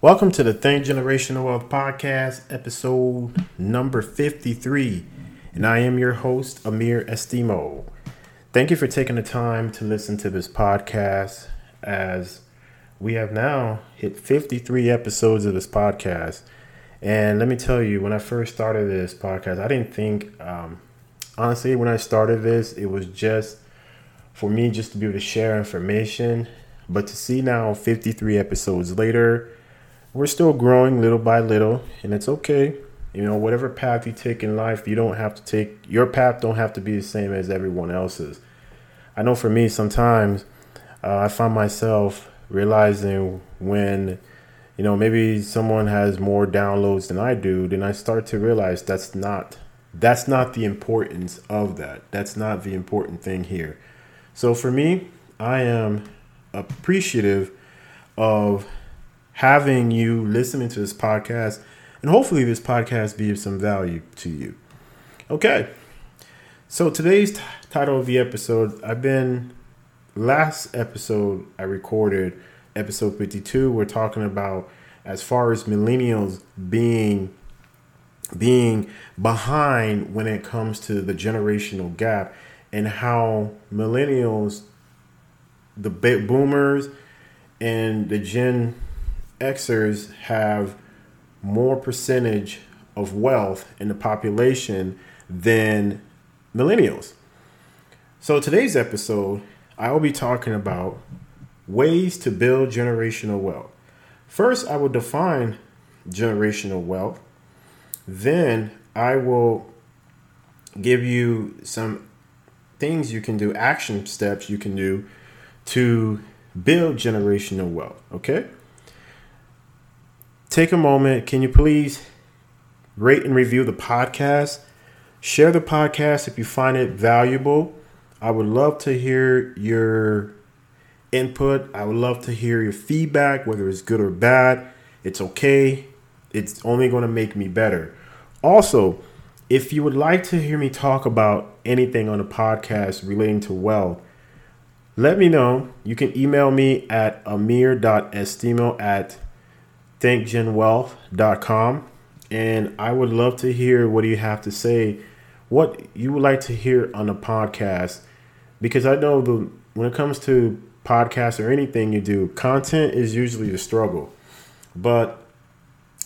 Welcome to the Think Generational Wealth Podcast, episode number 53. And I am your host, Amir Estimo. Thank you for taking the time to listen to this podcast as we have now hit 53 episodes of this podcast. And let me tell you, when I first started this podcast, I didn't think, um, honestly, when I started this, it was just for me just to be able to share information. But to see now 53 episodes later, we're still growing little by little, and it's okay. You know, whatever path you take in life, you don't have to take your path. Don't have to be the same as everyone else's. I know for me, sometimes uh, I find myself realizing when, you know, maybe someone has more downloads than I do, then I start to realize that's not that's not the importance of that. That's not the important thing here. So for me, I am appreciative of having you listening to this podcast, and hopefully, this podcast be of some value to you. Okay, so today's t- title of the episode, I've been last episode I recorded, episode 52, we're talking about as far as millennials being being behind when it comes to the generational gap and how millennials the boomers and the gen Xers have more percentage of wealth in the population than millennials. So today's episode, I will be talking about ways to build generational wealth. First, I will define generational wealth. Then I will give you some things you can do, action steps you can do to build generational wealth. Okay? Take a moment. Can you please rate and review the podcast? Share the podcast if you find it valuable. I would love to hear your input. I would love to hear your feedback, whether it's good or bad. It's okay. It's only going to make me better. Also, if you would like to hear me talk about anything on the podcast relating to wealth, let me know. You can email me at amir.estimo at thinkgenwealth.com. And I would love to hear what you have to say, what you would like to hear on the podcast, because I know the when it comes to podcasts or anything you do, content is usually the struggle. But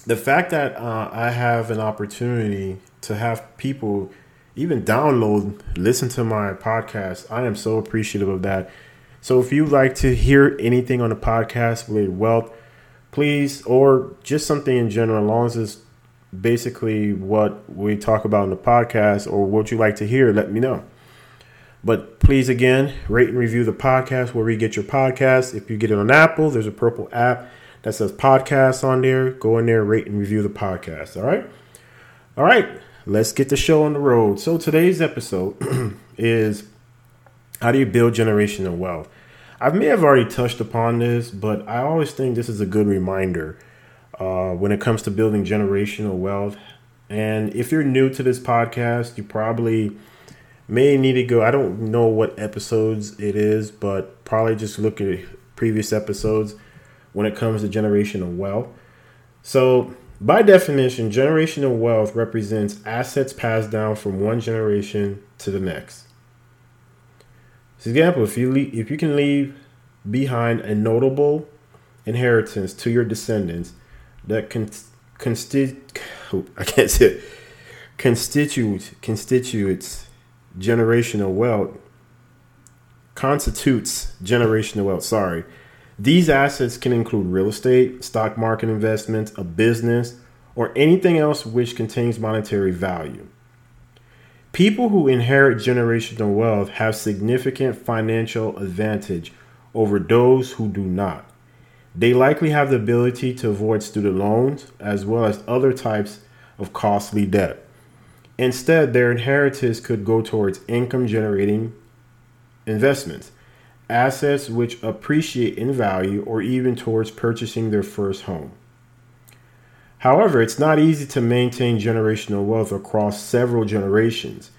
the fact that uh, I have an opportunity to have people even download, listen to my podcast, I am so appreciative of that. So if you'd like to hear anything on the podcast related wealth, please, or just something in general, as long as it's basically what we talk about in the podcast or what you like to hear, let me know. But please, again, rate and review the podcast where you get your podcast. If you get it on Apple, there's a purple app that says podcast on there. Go in there, rate and review the podcast. All right. All right. Let's get the show on the road. So today's episode is how do you build generational wealth? I may have already touched upon this, but I always think this is a good reminder uh, when it comes to building generational wealth. And if you're new to this podcast, you probably may need to go. I don't know what episodes it is, but probably just look at previous episodes when it comes to generational wealth. So, by definition, generational wealth represents assets passed down from one generation to the next. For example, if you leave, if you can leave behind a notable inheritance to your descendants that con- consti- oh, I can't say it, constitutes constitutes generational wealth constitutes generational wealth. Sorry. These assets can include real estate, stock market investments, a business, or anything else which contains monetary value. People who inherit generational wealth have significant financial advantage over those who do not. They likely have the ability to avoid student loans as well as other types of costly debt. Instead, their inheritance could go towards income generating investments, assets which appreciate in value, or even towards purchasing their first home. However, it's not easy to maintain generational wealth across several generations.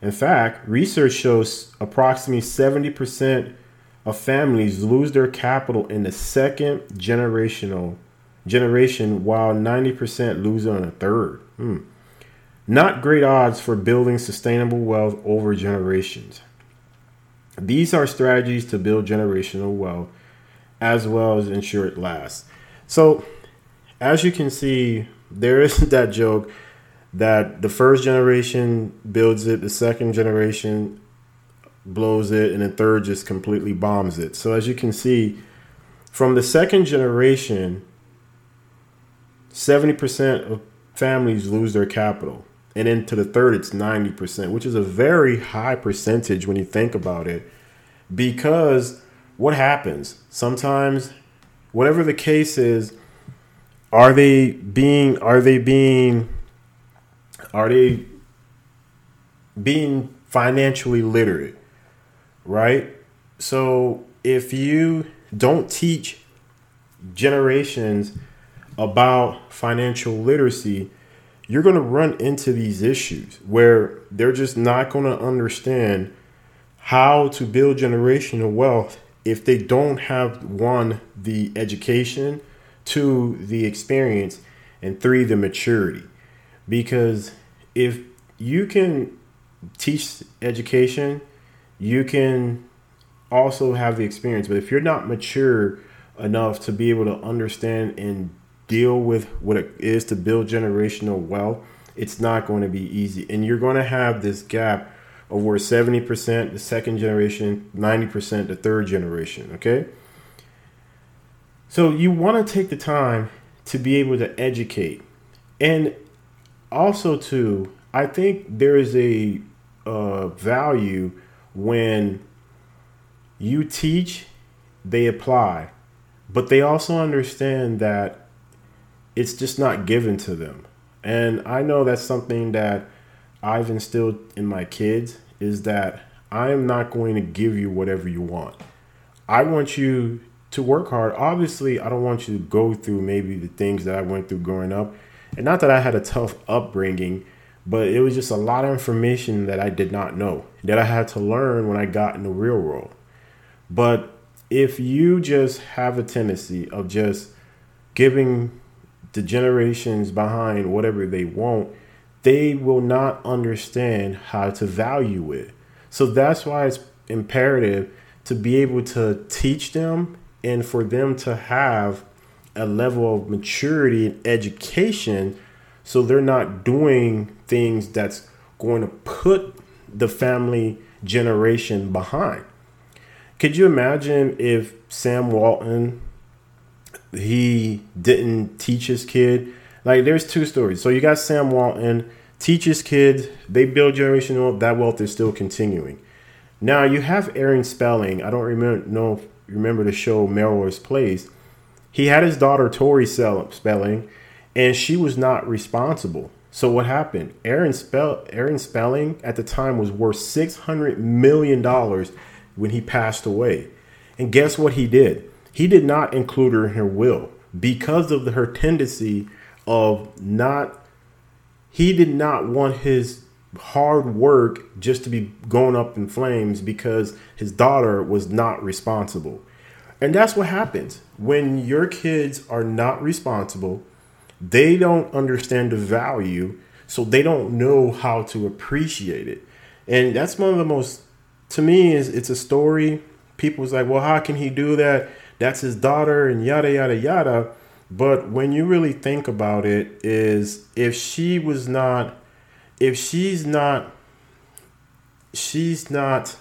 In fact, research shows approximately 70% of families lose their capital in the second generational generation while 90% lose on a third. Hmm. Not great odds for building sustainable wealth over generations. These are strategies to build generational wealth as well as ensure it lasts. So, as you can see, there is that joke that the first generation builds it, the second generation blows it, and the third just completely bombs it. So, as you can see, from the second generation, 70% of families lose their capital. And into the third, it's 90%, which is a very high percentage when you think about it. Because what happens? Sometimes, whatever the case is, are they being are they being are they being financially literate right? So if you don't teach generations about financial literacy you're going to run into these issues where they're just not going to understand how to build generational wealth if they don't have one the education two, the experience, and three, the maturity. Because if you can teach education, you can also have the experience. But if you're not mature enough to be able to understand and deal with what it is to build generational wealth, it's not going to be easy. And you're going to have this gap of where 70% the second generation, 90% the third generation, okay? So you want to take the time to be able to educate. And also too, I think there is a uh, value when you teach, they apply, but they also understand that it's just not given to them. And I know that's something that I've instilled in my kids is that I am not going to give you whatever you want. I want you to work hard. Obviously, I don't want you to go through maybe the things that I went through growing up. And not that I had a tough upbringing, but it was just a lot of information that I did not know that I had to learn when I got in the real world. But if you just have a tendency of just giving the generations behind whatever they want, they will not understand how to value it. So that's why it's imperative to be able to teach them and for them to have a level of maturity and education so they're not doing things that's going to put the family generation behind. Could you imagine if Sam Walton he didn't teach his kid? Like there's two stories. So you got Sam Walton teaches kids, they build generational that wealth is still continuing. Now you have Aaron Spelling. I don't remember know remember the show Melrose Place, he had his daughter Tori Spelling, and she was not responsible. So what happened? Aaron Spell Aaron Spelling at the time was worth six hundred million dollars when he passed away. And guess what he did? He did not include her in her will because of the, her tendency of not. He did not want his hard work just to be going up in flames because his daughter was not responsible. And that's what happens when your kids are not responsible. They don't understand the value, so they don't know how to appreciate it. And that's one of the most to me is it's a story. People's like, well, how can he do that? That's his daughter and yada yada yada. But when you really think about it, is if she was not if she's not she's not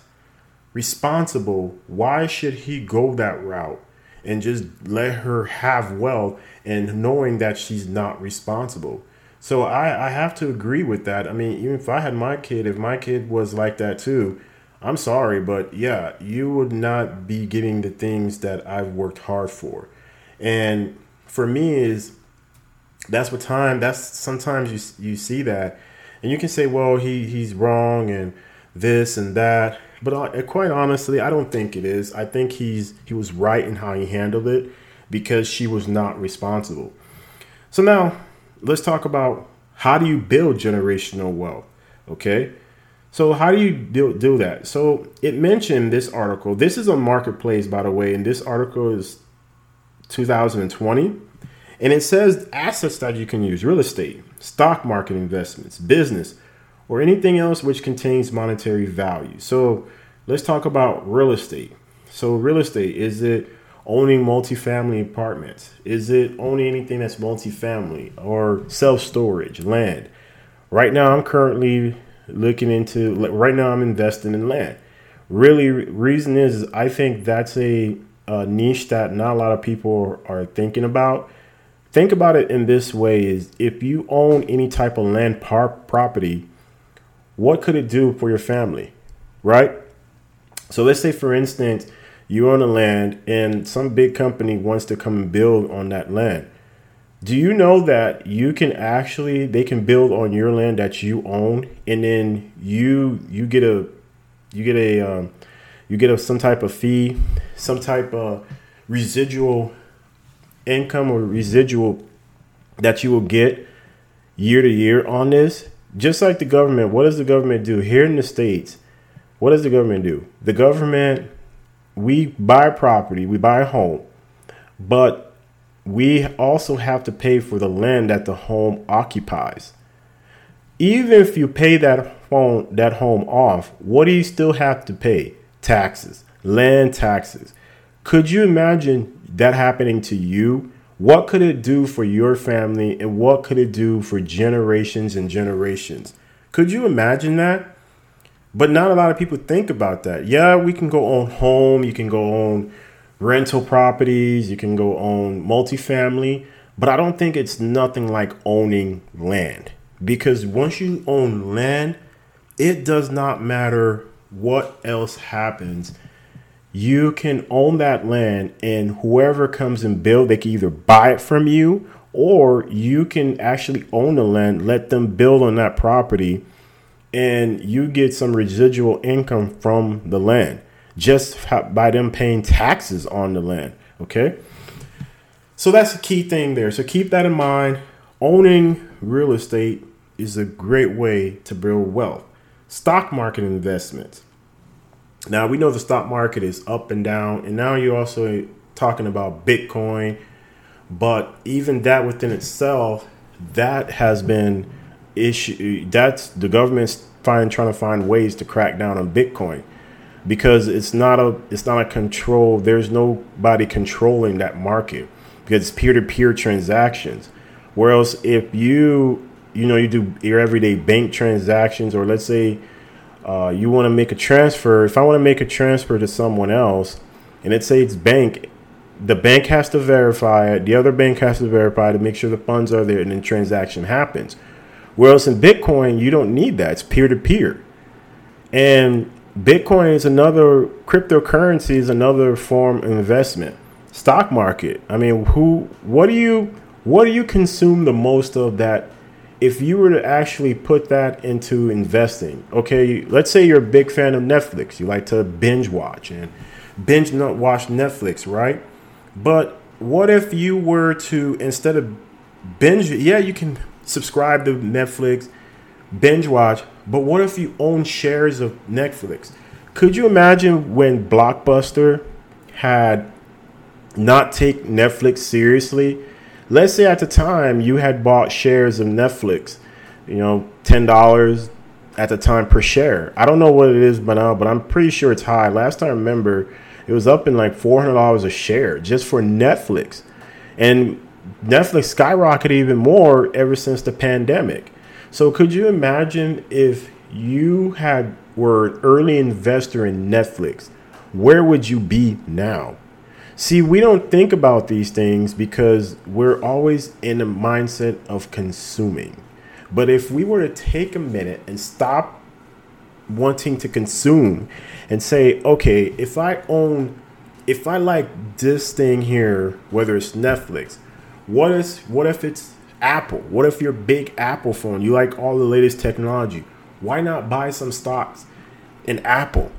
responsible, why should he go that route and just let her have wealth and knowing that she's not responsible? So I, I have to agree with that. I mean, even if I had my kid, if my kid was like that too, I'm sorry, but yeah, you would not be getting the things that I've worked hard for. And for me is that's what time that's sometimes you you see that and you can say, well, he he's wrong and this and that. But uh, quite honestly, I don't think it is. I think he's he was right in how he handled it because she was not responsible. So now let's talk about how do you build generational wealth? Okay. So how do you do, do that? So it mentioned this article. This is on Marketplace, by the way, and this article is 2020. And it says assets that you can use real estate, stock market investments, business, or anything else which contains monetary value. So let's talk about real estate. So, real estate is it owning multifamily apartments? Is it owning anything that's multifamily or self storage, land? Right now, I'm currently looking into, right now, I'm investing in land. Really, reason is, I think that's a, a niche that not a lot of people are thinking about think about it in this way is if you own any type of land par- property what could it do for your family right? So let's say for instance you own a land and some big company wants to come and build on that land. Do you know that you can actually they can build on your land that you own and then you you get a you get a um, you get a some type of fee some type of residual income or residual that you will get year to year on this, just like the government, what does the government do here in the States? What does the government do? The government, we buy property, we buy a home, but we also have to pay for the land that the home occupies. Even if you pay that home, that home off, what do you still have to pay? Taxes, land taxes. Could you imagine that happening to you, what could it do for your family and what could it do for generations and generations? Could you imagine that? But not a lot of people think about that. Yeah, we can go own home, you can go own rental properties, you can go own multifamily, but I don't think it's nothing like owning land. Because once you own land, it does not matter what else happens you can own that land and whoever comes and build they can either buy it from you or you can actually own the land let them build on that property and you get some residual income from the land just by them paying taxes on the land okay? So that's a key thing there. So keep that in mind. Owning real estate is a great way to build wealth. Stock market investments now we know the stock market is up and down, and now you're also talking about Bitcoin, but even that within itself, that has been issue. That's the government's find trying to find ways to crack down on Bitcoin because it's not a it's not a control. There's nobody controlling that market because it's peer to peer transactions. Whereas if you you know you do your everyday bank transactions, or let's say uh, you want to make a transfer, if I want to make a transfer to someone else, and it says bank, the bank has to verify it. The other bank has to verify to make sure the funds are there, and then transaction happens. Whereas in Bitcoin, you don't need that. It's peer to peer, and Bitcoin is another cryptocurrency is another form of investment. Stock market. I mean, who? What do you? What do you consume the most of that if you were to actually put that into investing, okay, let's say you're a big fan of Netflix, you like to binge watch and binge not watch Netflix, right? But what if you were to instead of binge, yeah, you can subscribe to Netflix, binge watch, but what if you own shares of Netflix? Could you imagine when Blockbuster had not take Netflix seriously? Let's say at the time you had bought shares of Netflix, you know, ten dollars at the time per share. I don't know what it is by now, but I'm pretty sure it's high. Last time I remember, it was up in like four hundred dollars a share just for Netflix, and Netflix skyrocketed even more ever since the pandemic. So could you imagine if you had were an early investor in Netflix? Where would you be now? See, we don't think about these things because we're always in a mindset of consuming. But if we were to take a minute and stop wanting to consume and say, okay, if I own, if I like this thing here, whether it's Netflix, what is, what if it's Apple? What if you're big Apple phone? You like all the latest technology. Why not buy some stocks in Apple?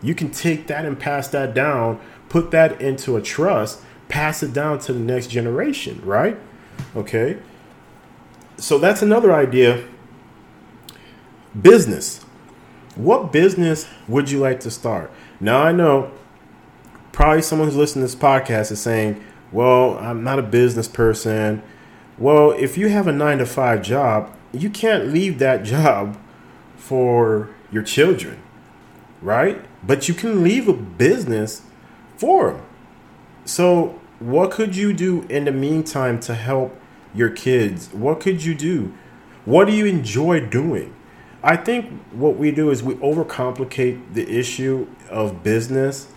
You can take that and pass that down put that into a trust, pass it down to the next generation, right? Okay. So that's another idea. Business. What business would you like to start? Now I know probably someone who's listening to this podcast is saying, Well, I'm not a business person. Well, if you have a nine to five job, you can't leave that job for your children, right? But you can leave a business for them. So, what could you do in the meantime to help your kids? What could you do? What do you enjoy doing? I think what we do is we overcomplicate the issue of business.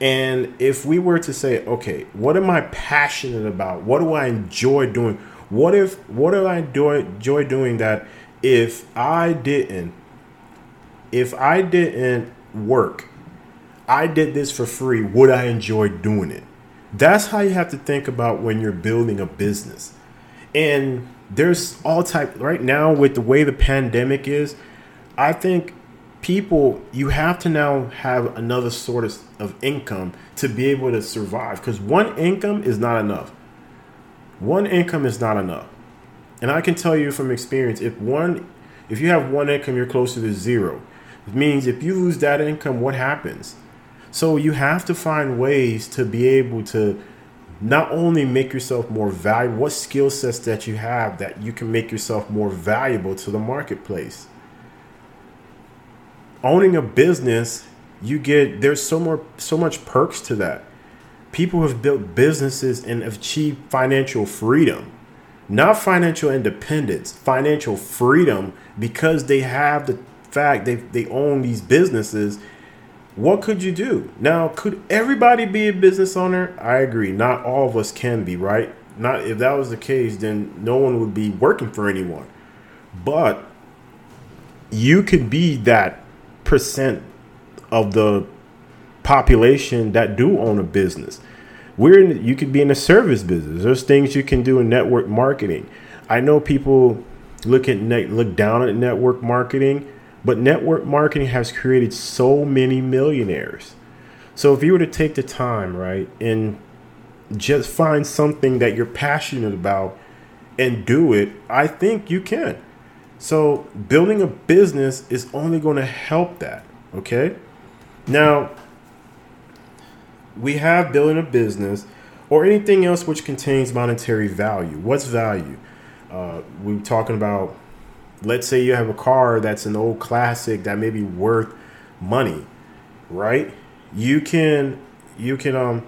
And if we were to say, okay, what am I passionate about? What do I enjoy doing? What if what do I enjoy doing that if I didn't if I didn't work, I did this for free, would I enjoy doing it? That's how you have to think about when you're building a business. And there's all type right now with the way the pandemic is, I think people you have to now have another sort of, of income to be able to survive because one income is not enough. One income is not enough. And I can tell you from experience if one if you have one income you're closer to zero. It means if you lose that income what happens? So you have to find ways to be able to not only make yourself more valuable, what skill sets that you have that you can make yourself more valuable to the marketplace. Owning a business, you get there's so more so much perks to that. People have built businesses and achieved financial freedom. Not financial independence, financial freedom because they have the fact they they own these businesses what could you do? Now, could everybody be a business owner? I agree. Not all of us can be, right? Not if that was the case, then no one would be working for anyone. But you could be that percent of the population that do own a business. We're in, you could be in a service business. There's things you can do in network marketing. I know people look at look down at network marketing but network marketing has created so many millionaires. So if you were to take the time, right, and just find something that you're passionate about and do it, I think you can. So building a business is only going to help that, okay? Now, we have building a business or anything else which contains monetary value. What's value? Uh, we're talking about let's say you have a car that's an old classic that may be worth money, right? You can you can um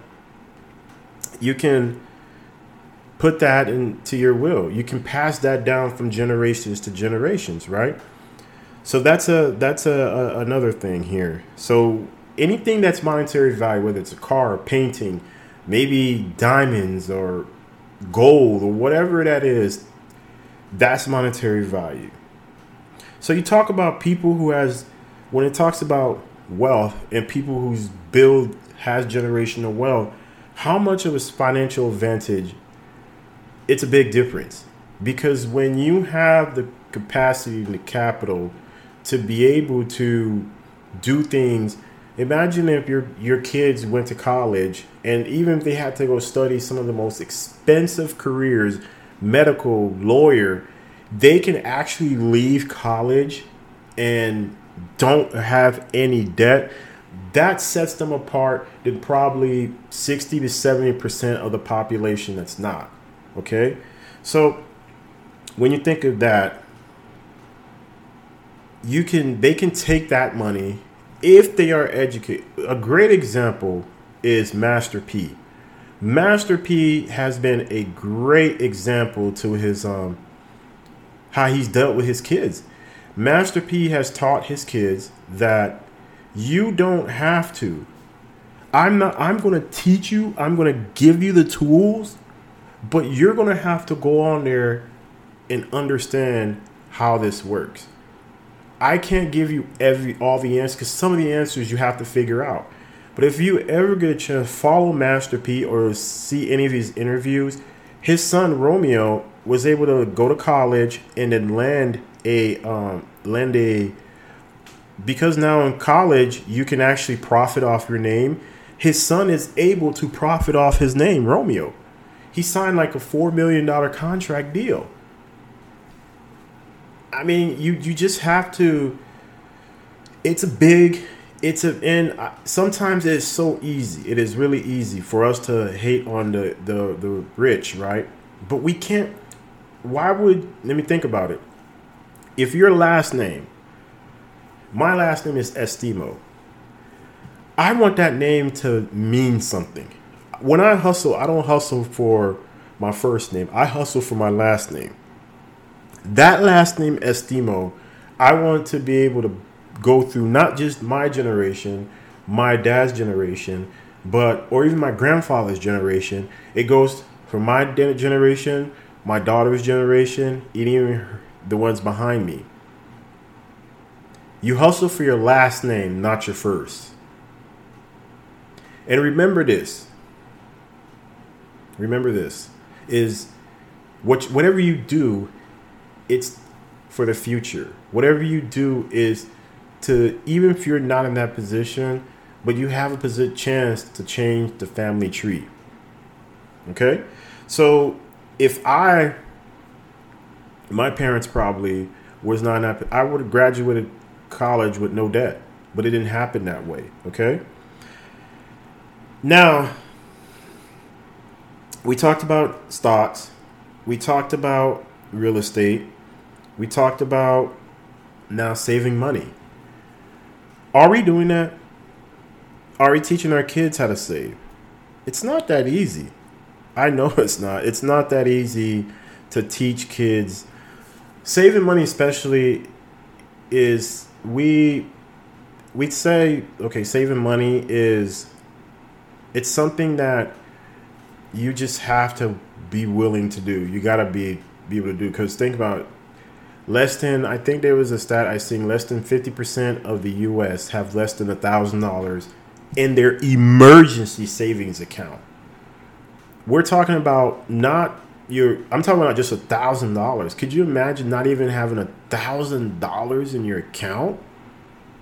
you can put that into your will. You can pass that down from generations to generations, right? So that's a that's a, a another thing here. So anything that's monetary value, whether it's a car, a painting, maybe diamonds or gold or whatever that is, that's monetary value. So you talk about people who has when it talks about wealth and people whose build has generational wealth, how much of a financial advantage? It's a big difference because when you have the capacity and the capital to be able to do things imagine if your your kids went to college and even if they had to go study some of the most expensive careers medical lawyer they can actually leave college and don't have any debt, that sets them apart than probably 60 to 70% of the population that's not. Okay? So when you think of that, you can they can take that money if they are educated. A great example is Master P. Master P has been a great example to his um how he's dealt with his kids. Master P has taught his kids that you don't have to. I'm not I'm going to teach you, I'm going to give you the tools, but you're going to have to go on there and understand how this works. I can't give you every all the answers cuz some of the answers you have to figure out. But if you ever get a chance follow Master P or see any of his interviews, his son Romeo was able to go to college and then land a um, land a because now in college you can actually profit off your name. His son is able to profit off his name, Romeo. He signed like a four million dollar contract deal. I mean, you you just have to. It's a big, it's a and sometimes it's so easy. It is really easy for us to hate on the the the rich, right? But we can't. Why would let me think about it? If your last name, my last name is Estimo. I want that name to mean something. When I hustle, I don't hustle for my first name. I hustle for my last name. That last name Estimo, I want to be able to go through not just my generation, my dad's generation, but or even my grandfather's generation. It goes from my generation, my daughter's generation, and even the ones behind me. You hustle for your last name, not your first. And remember this. Remember this is what whatever you do, it's for the future. Whatever you do is to even if you're not in that position, but you have a chance to change the family tree. Okay? So if I my parents probably was not I would have graduated college with no debt, but it didn't happen that way, okay? Now, we talked about stocks, we talked about real estate, we talked about now saving money. Are we doing that? Are we teaching our kids how to save? It's not that easy. I know it's not. It's not that easy to teach kids. Saving money, especially, is we we'd say okay, saving money is it's something that you just have to be willing to do. You gotta be be able to do because think about less than I think there was a stat I seen less than fifty percent of the U.S. have less than a thousand dollars in their emergency savings account. We're talking about not your. I'm talking about just a thousand dollars. Could you imagine not even having a thousand dollars in your account?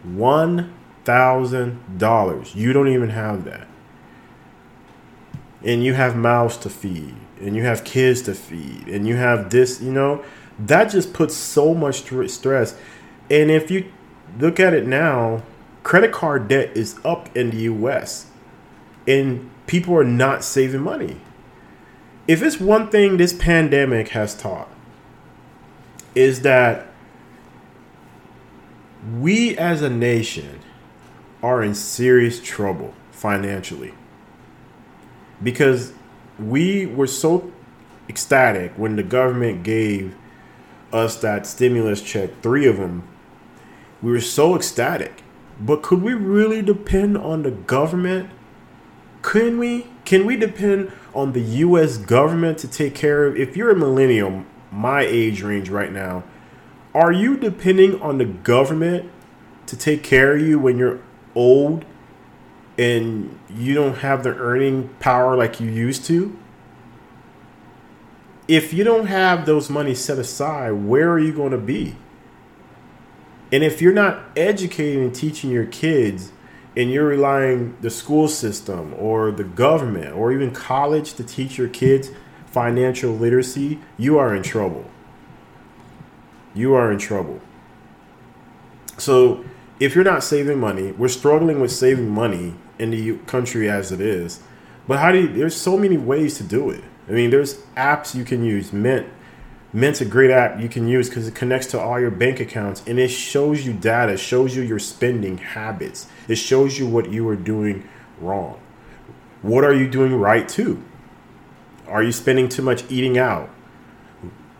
One thousand dollars. You don't even have that, and you have mouths to feed, and you have kids to feed, and you have this. You know that just puts so much stress. And if you look at it now, credit card debt is up in the US and people are not saving money. If it's one thing this pandemic has taught, is that we as a nation are in serious trouble financially because we were so ecstatic when the government gave us that stimulus check, three of them, we were so ecstatic. But could we really depend on the government? Couldn't we? Can we depend on the U.S. government to take care of? If you're a millennial, my age range right now, are you depending on the government to take care of you when you're old and you don't have the earning power like you used to? if you don't have those money set aside, where are you going to be? And if you're not educating and teaching your kids and you're relying the school system or the government or even college to teach your kids financial literacy, you are in trouble. You are in trouble. So, if you're not saving money, we're struggling with saving money in the country as it is. But how do you, there's so many ways to do it. I mean, there's apps you can use. Mint, Mint's a great app you can use because it connects to all your bank accounts and it shows you data, shows you your spending habits, it shows you what you are doing wrong. What are you doing right too? Are you spending too much eating out?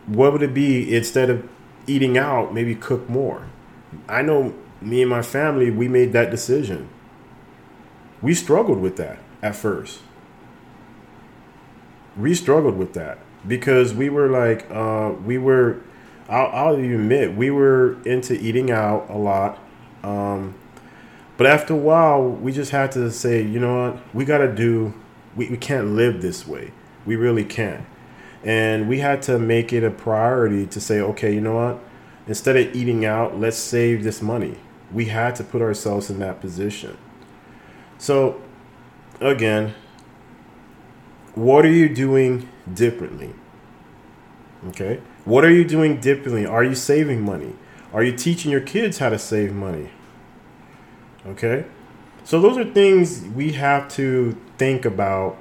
What would it be instead of eating out, maybe cook more? I know me and my family, we made that decision. We struggled with that at first we struggled with that because we were like uh, we were I'll, I'll admit we were into eating out a lot um, but after a while we just had to say you know what? We got to do we, we can't live this way. We really can't. And we had to make it a priority to say okay you know what? Instead of eating out let's save this money. We had to put ourselves in that position. So again what are you doing differently? Okay. What are you doing differently? Are you saving money? Are you teaching your kids how to save money? Okay? So those are things we have to think about,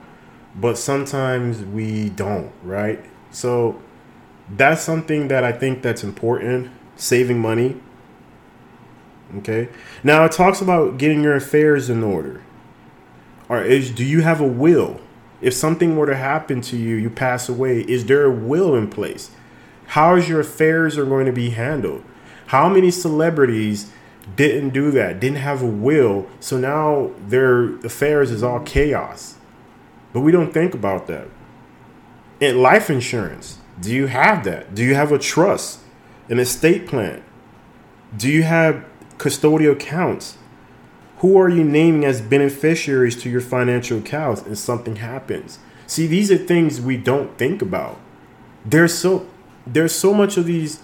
but sometimes we don't, right? So that's something that I think that's important, saving money. Okay? Now it talks about getting your affairs in order. Or is do you have a will? If something were to happen to you, you pass away, is there a will in place? How is your affairs are going to be handled? How many celebrities didn't do that, didn't have a will, so now their affairs is all chaos. But we don't think about that. In life insurance, do you have that? Do you have a trust, an estate plan? Do you have custodial accounts? Who are you naming as beneficiaries to your financial accounts if something happens? See, these are things we don't think about. There's so there's so much of these.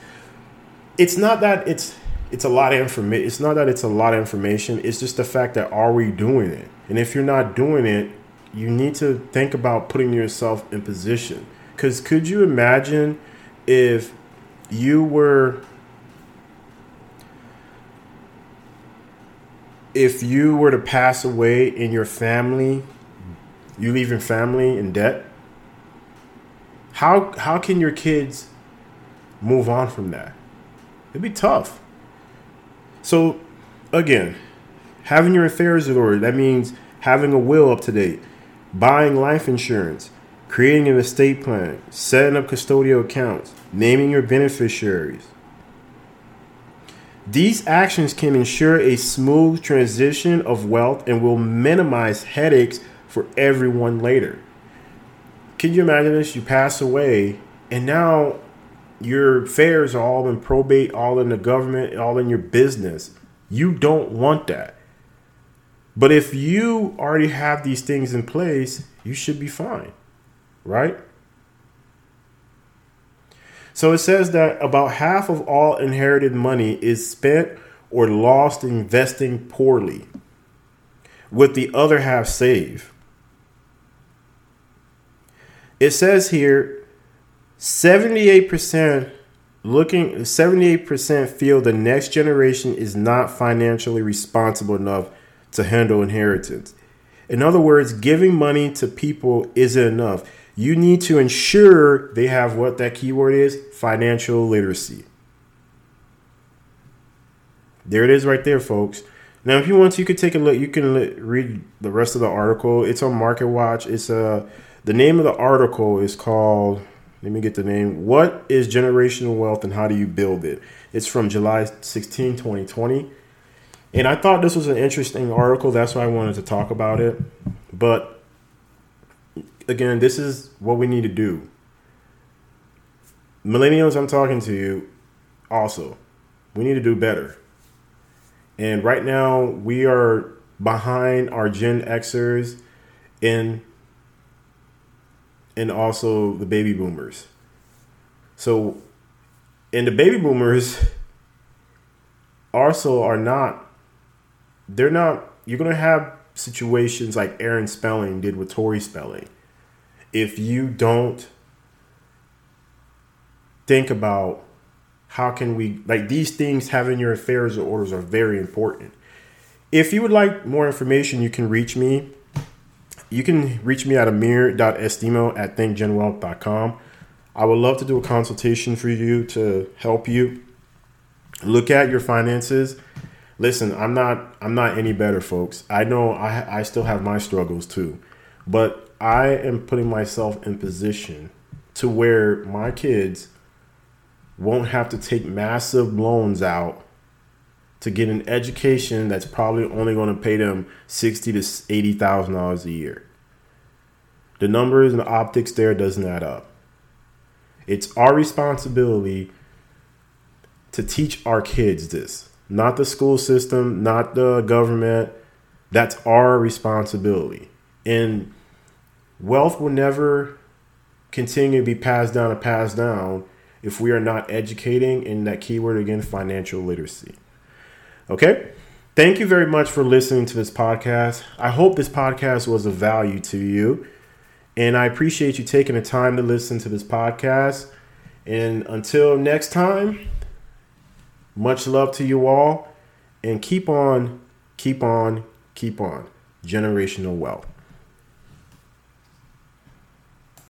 It's not that it's it's a lot of information. It's not that it's a lot of information. It's just the fact that are we doing it? And if you're not doing it, you need to think about putting yourself in position. Because could you imagine if you were if you were to pass away in your family, you leave your family in debt? How how can your kids move on from that? It'd be tough. So, again, having your affairs in order, that means having a will up to date, buying life insurance, creating an estate plan, setting up custodial accounts, naming your beneficiaries. These actions can ensure a smooth transition of wealth and will minimize headaches for everyone later. Can you imagine this? You pass away, and now your affairs are all in probate, all in the government, all in your business. You don't want that. But if you already have these things in place, you should be fine, right? So it says that about half of all inherited money is spent or lost investing poorly, with the other half saved. It says here 78% looking 78% feel the next generation is not financially responsible enough to handle inheritance. In other words, giving money to people isn't enough. You need to ensure they have what that keyword is financial literacy. There it is right there, folks. Now, if you want to, you could take a look. You can read the rest of the article. It's on Market Watch. It's uh, the name of the article is called let me get the name. What is generational wealth and how do you build it? It's from July 16, 2020. And I thought this was an interesting article. That's why I wanted to talk about it. But again, this is what we need to do. Millennials, I'm talking to you also. We need to do better. And right now, we are behind our Gen Xers in and also the baby boomers. So, and the baby boomers also are not, they're not, you're going to have situations like Aaron Spelling did with Tori Spelling. If you don't think about how can we, like these things, having your affairs or orders are very important. If you would like more information, you can reach me you can reach me at amir.estimo at thinkgenwealth.com. I would love to do a consultation for you to help you look at your finances. Listen, I'm not I'm not any better, folks. I know I I still have my struggles too. But I am putting myself in position to where my kids won't have to take massive loans out to get an education that's probably only going to pay them sixty to eighty thousand dollars a year. The numbers and the optics there doesn't add up. It's our responsibility to teach our kids this, not the school system, not the government. That's our responsibility. And wealth will never continue to be passed down and passed down if we are not educating in that keyword again financial literacy Okay? Thank you very much for listening to this podcast. I hope this podcast was of value to you. And I appreciate you taking the time to listen to this podcast. And until next time, much love to you all. And keep on Keep on, keep on. Generational wealth.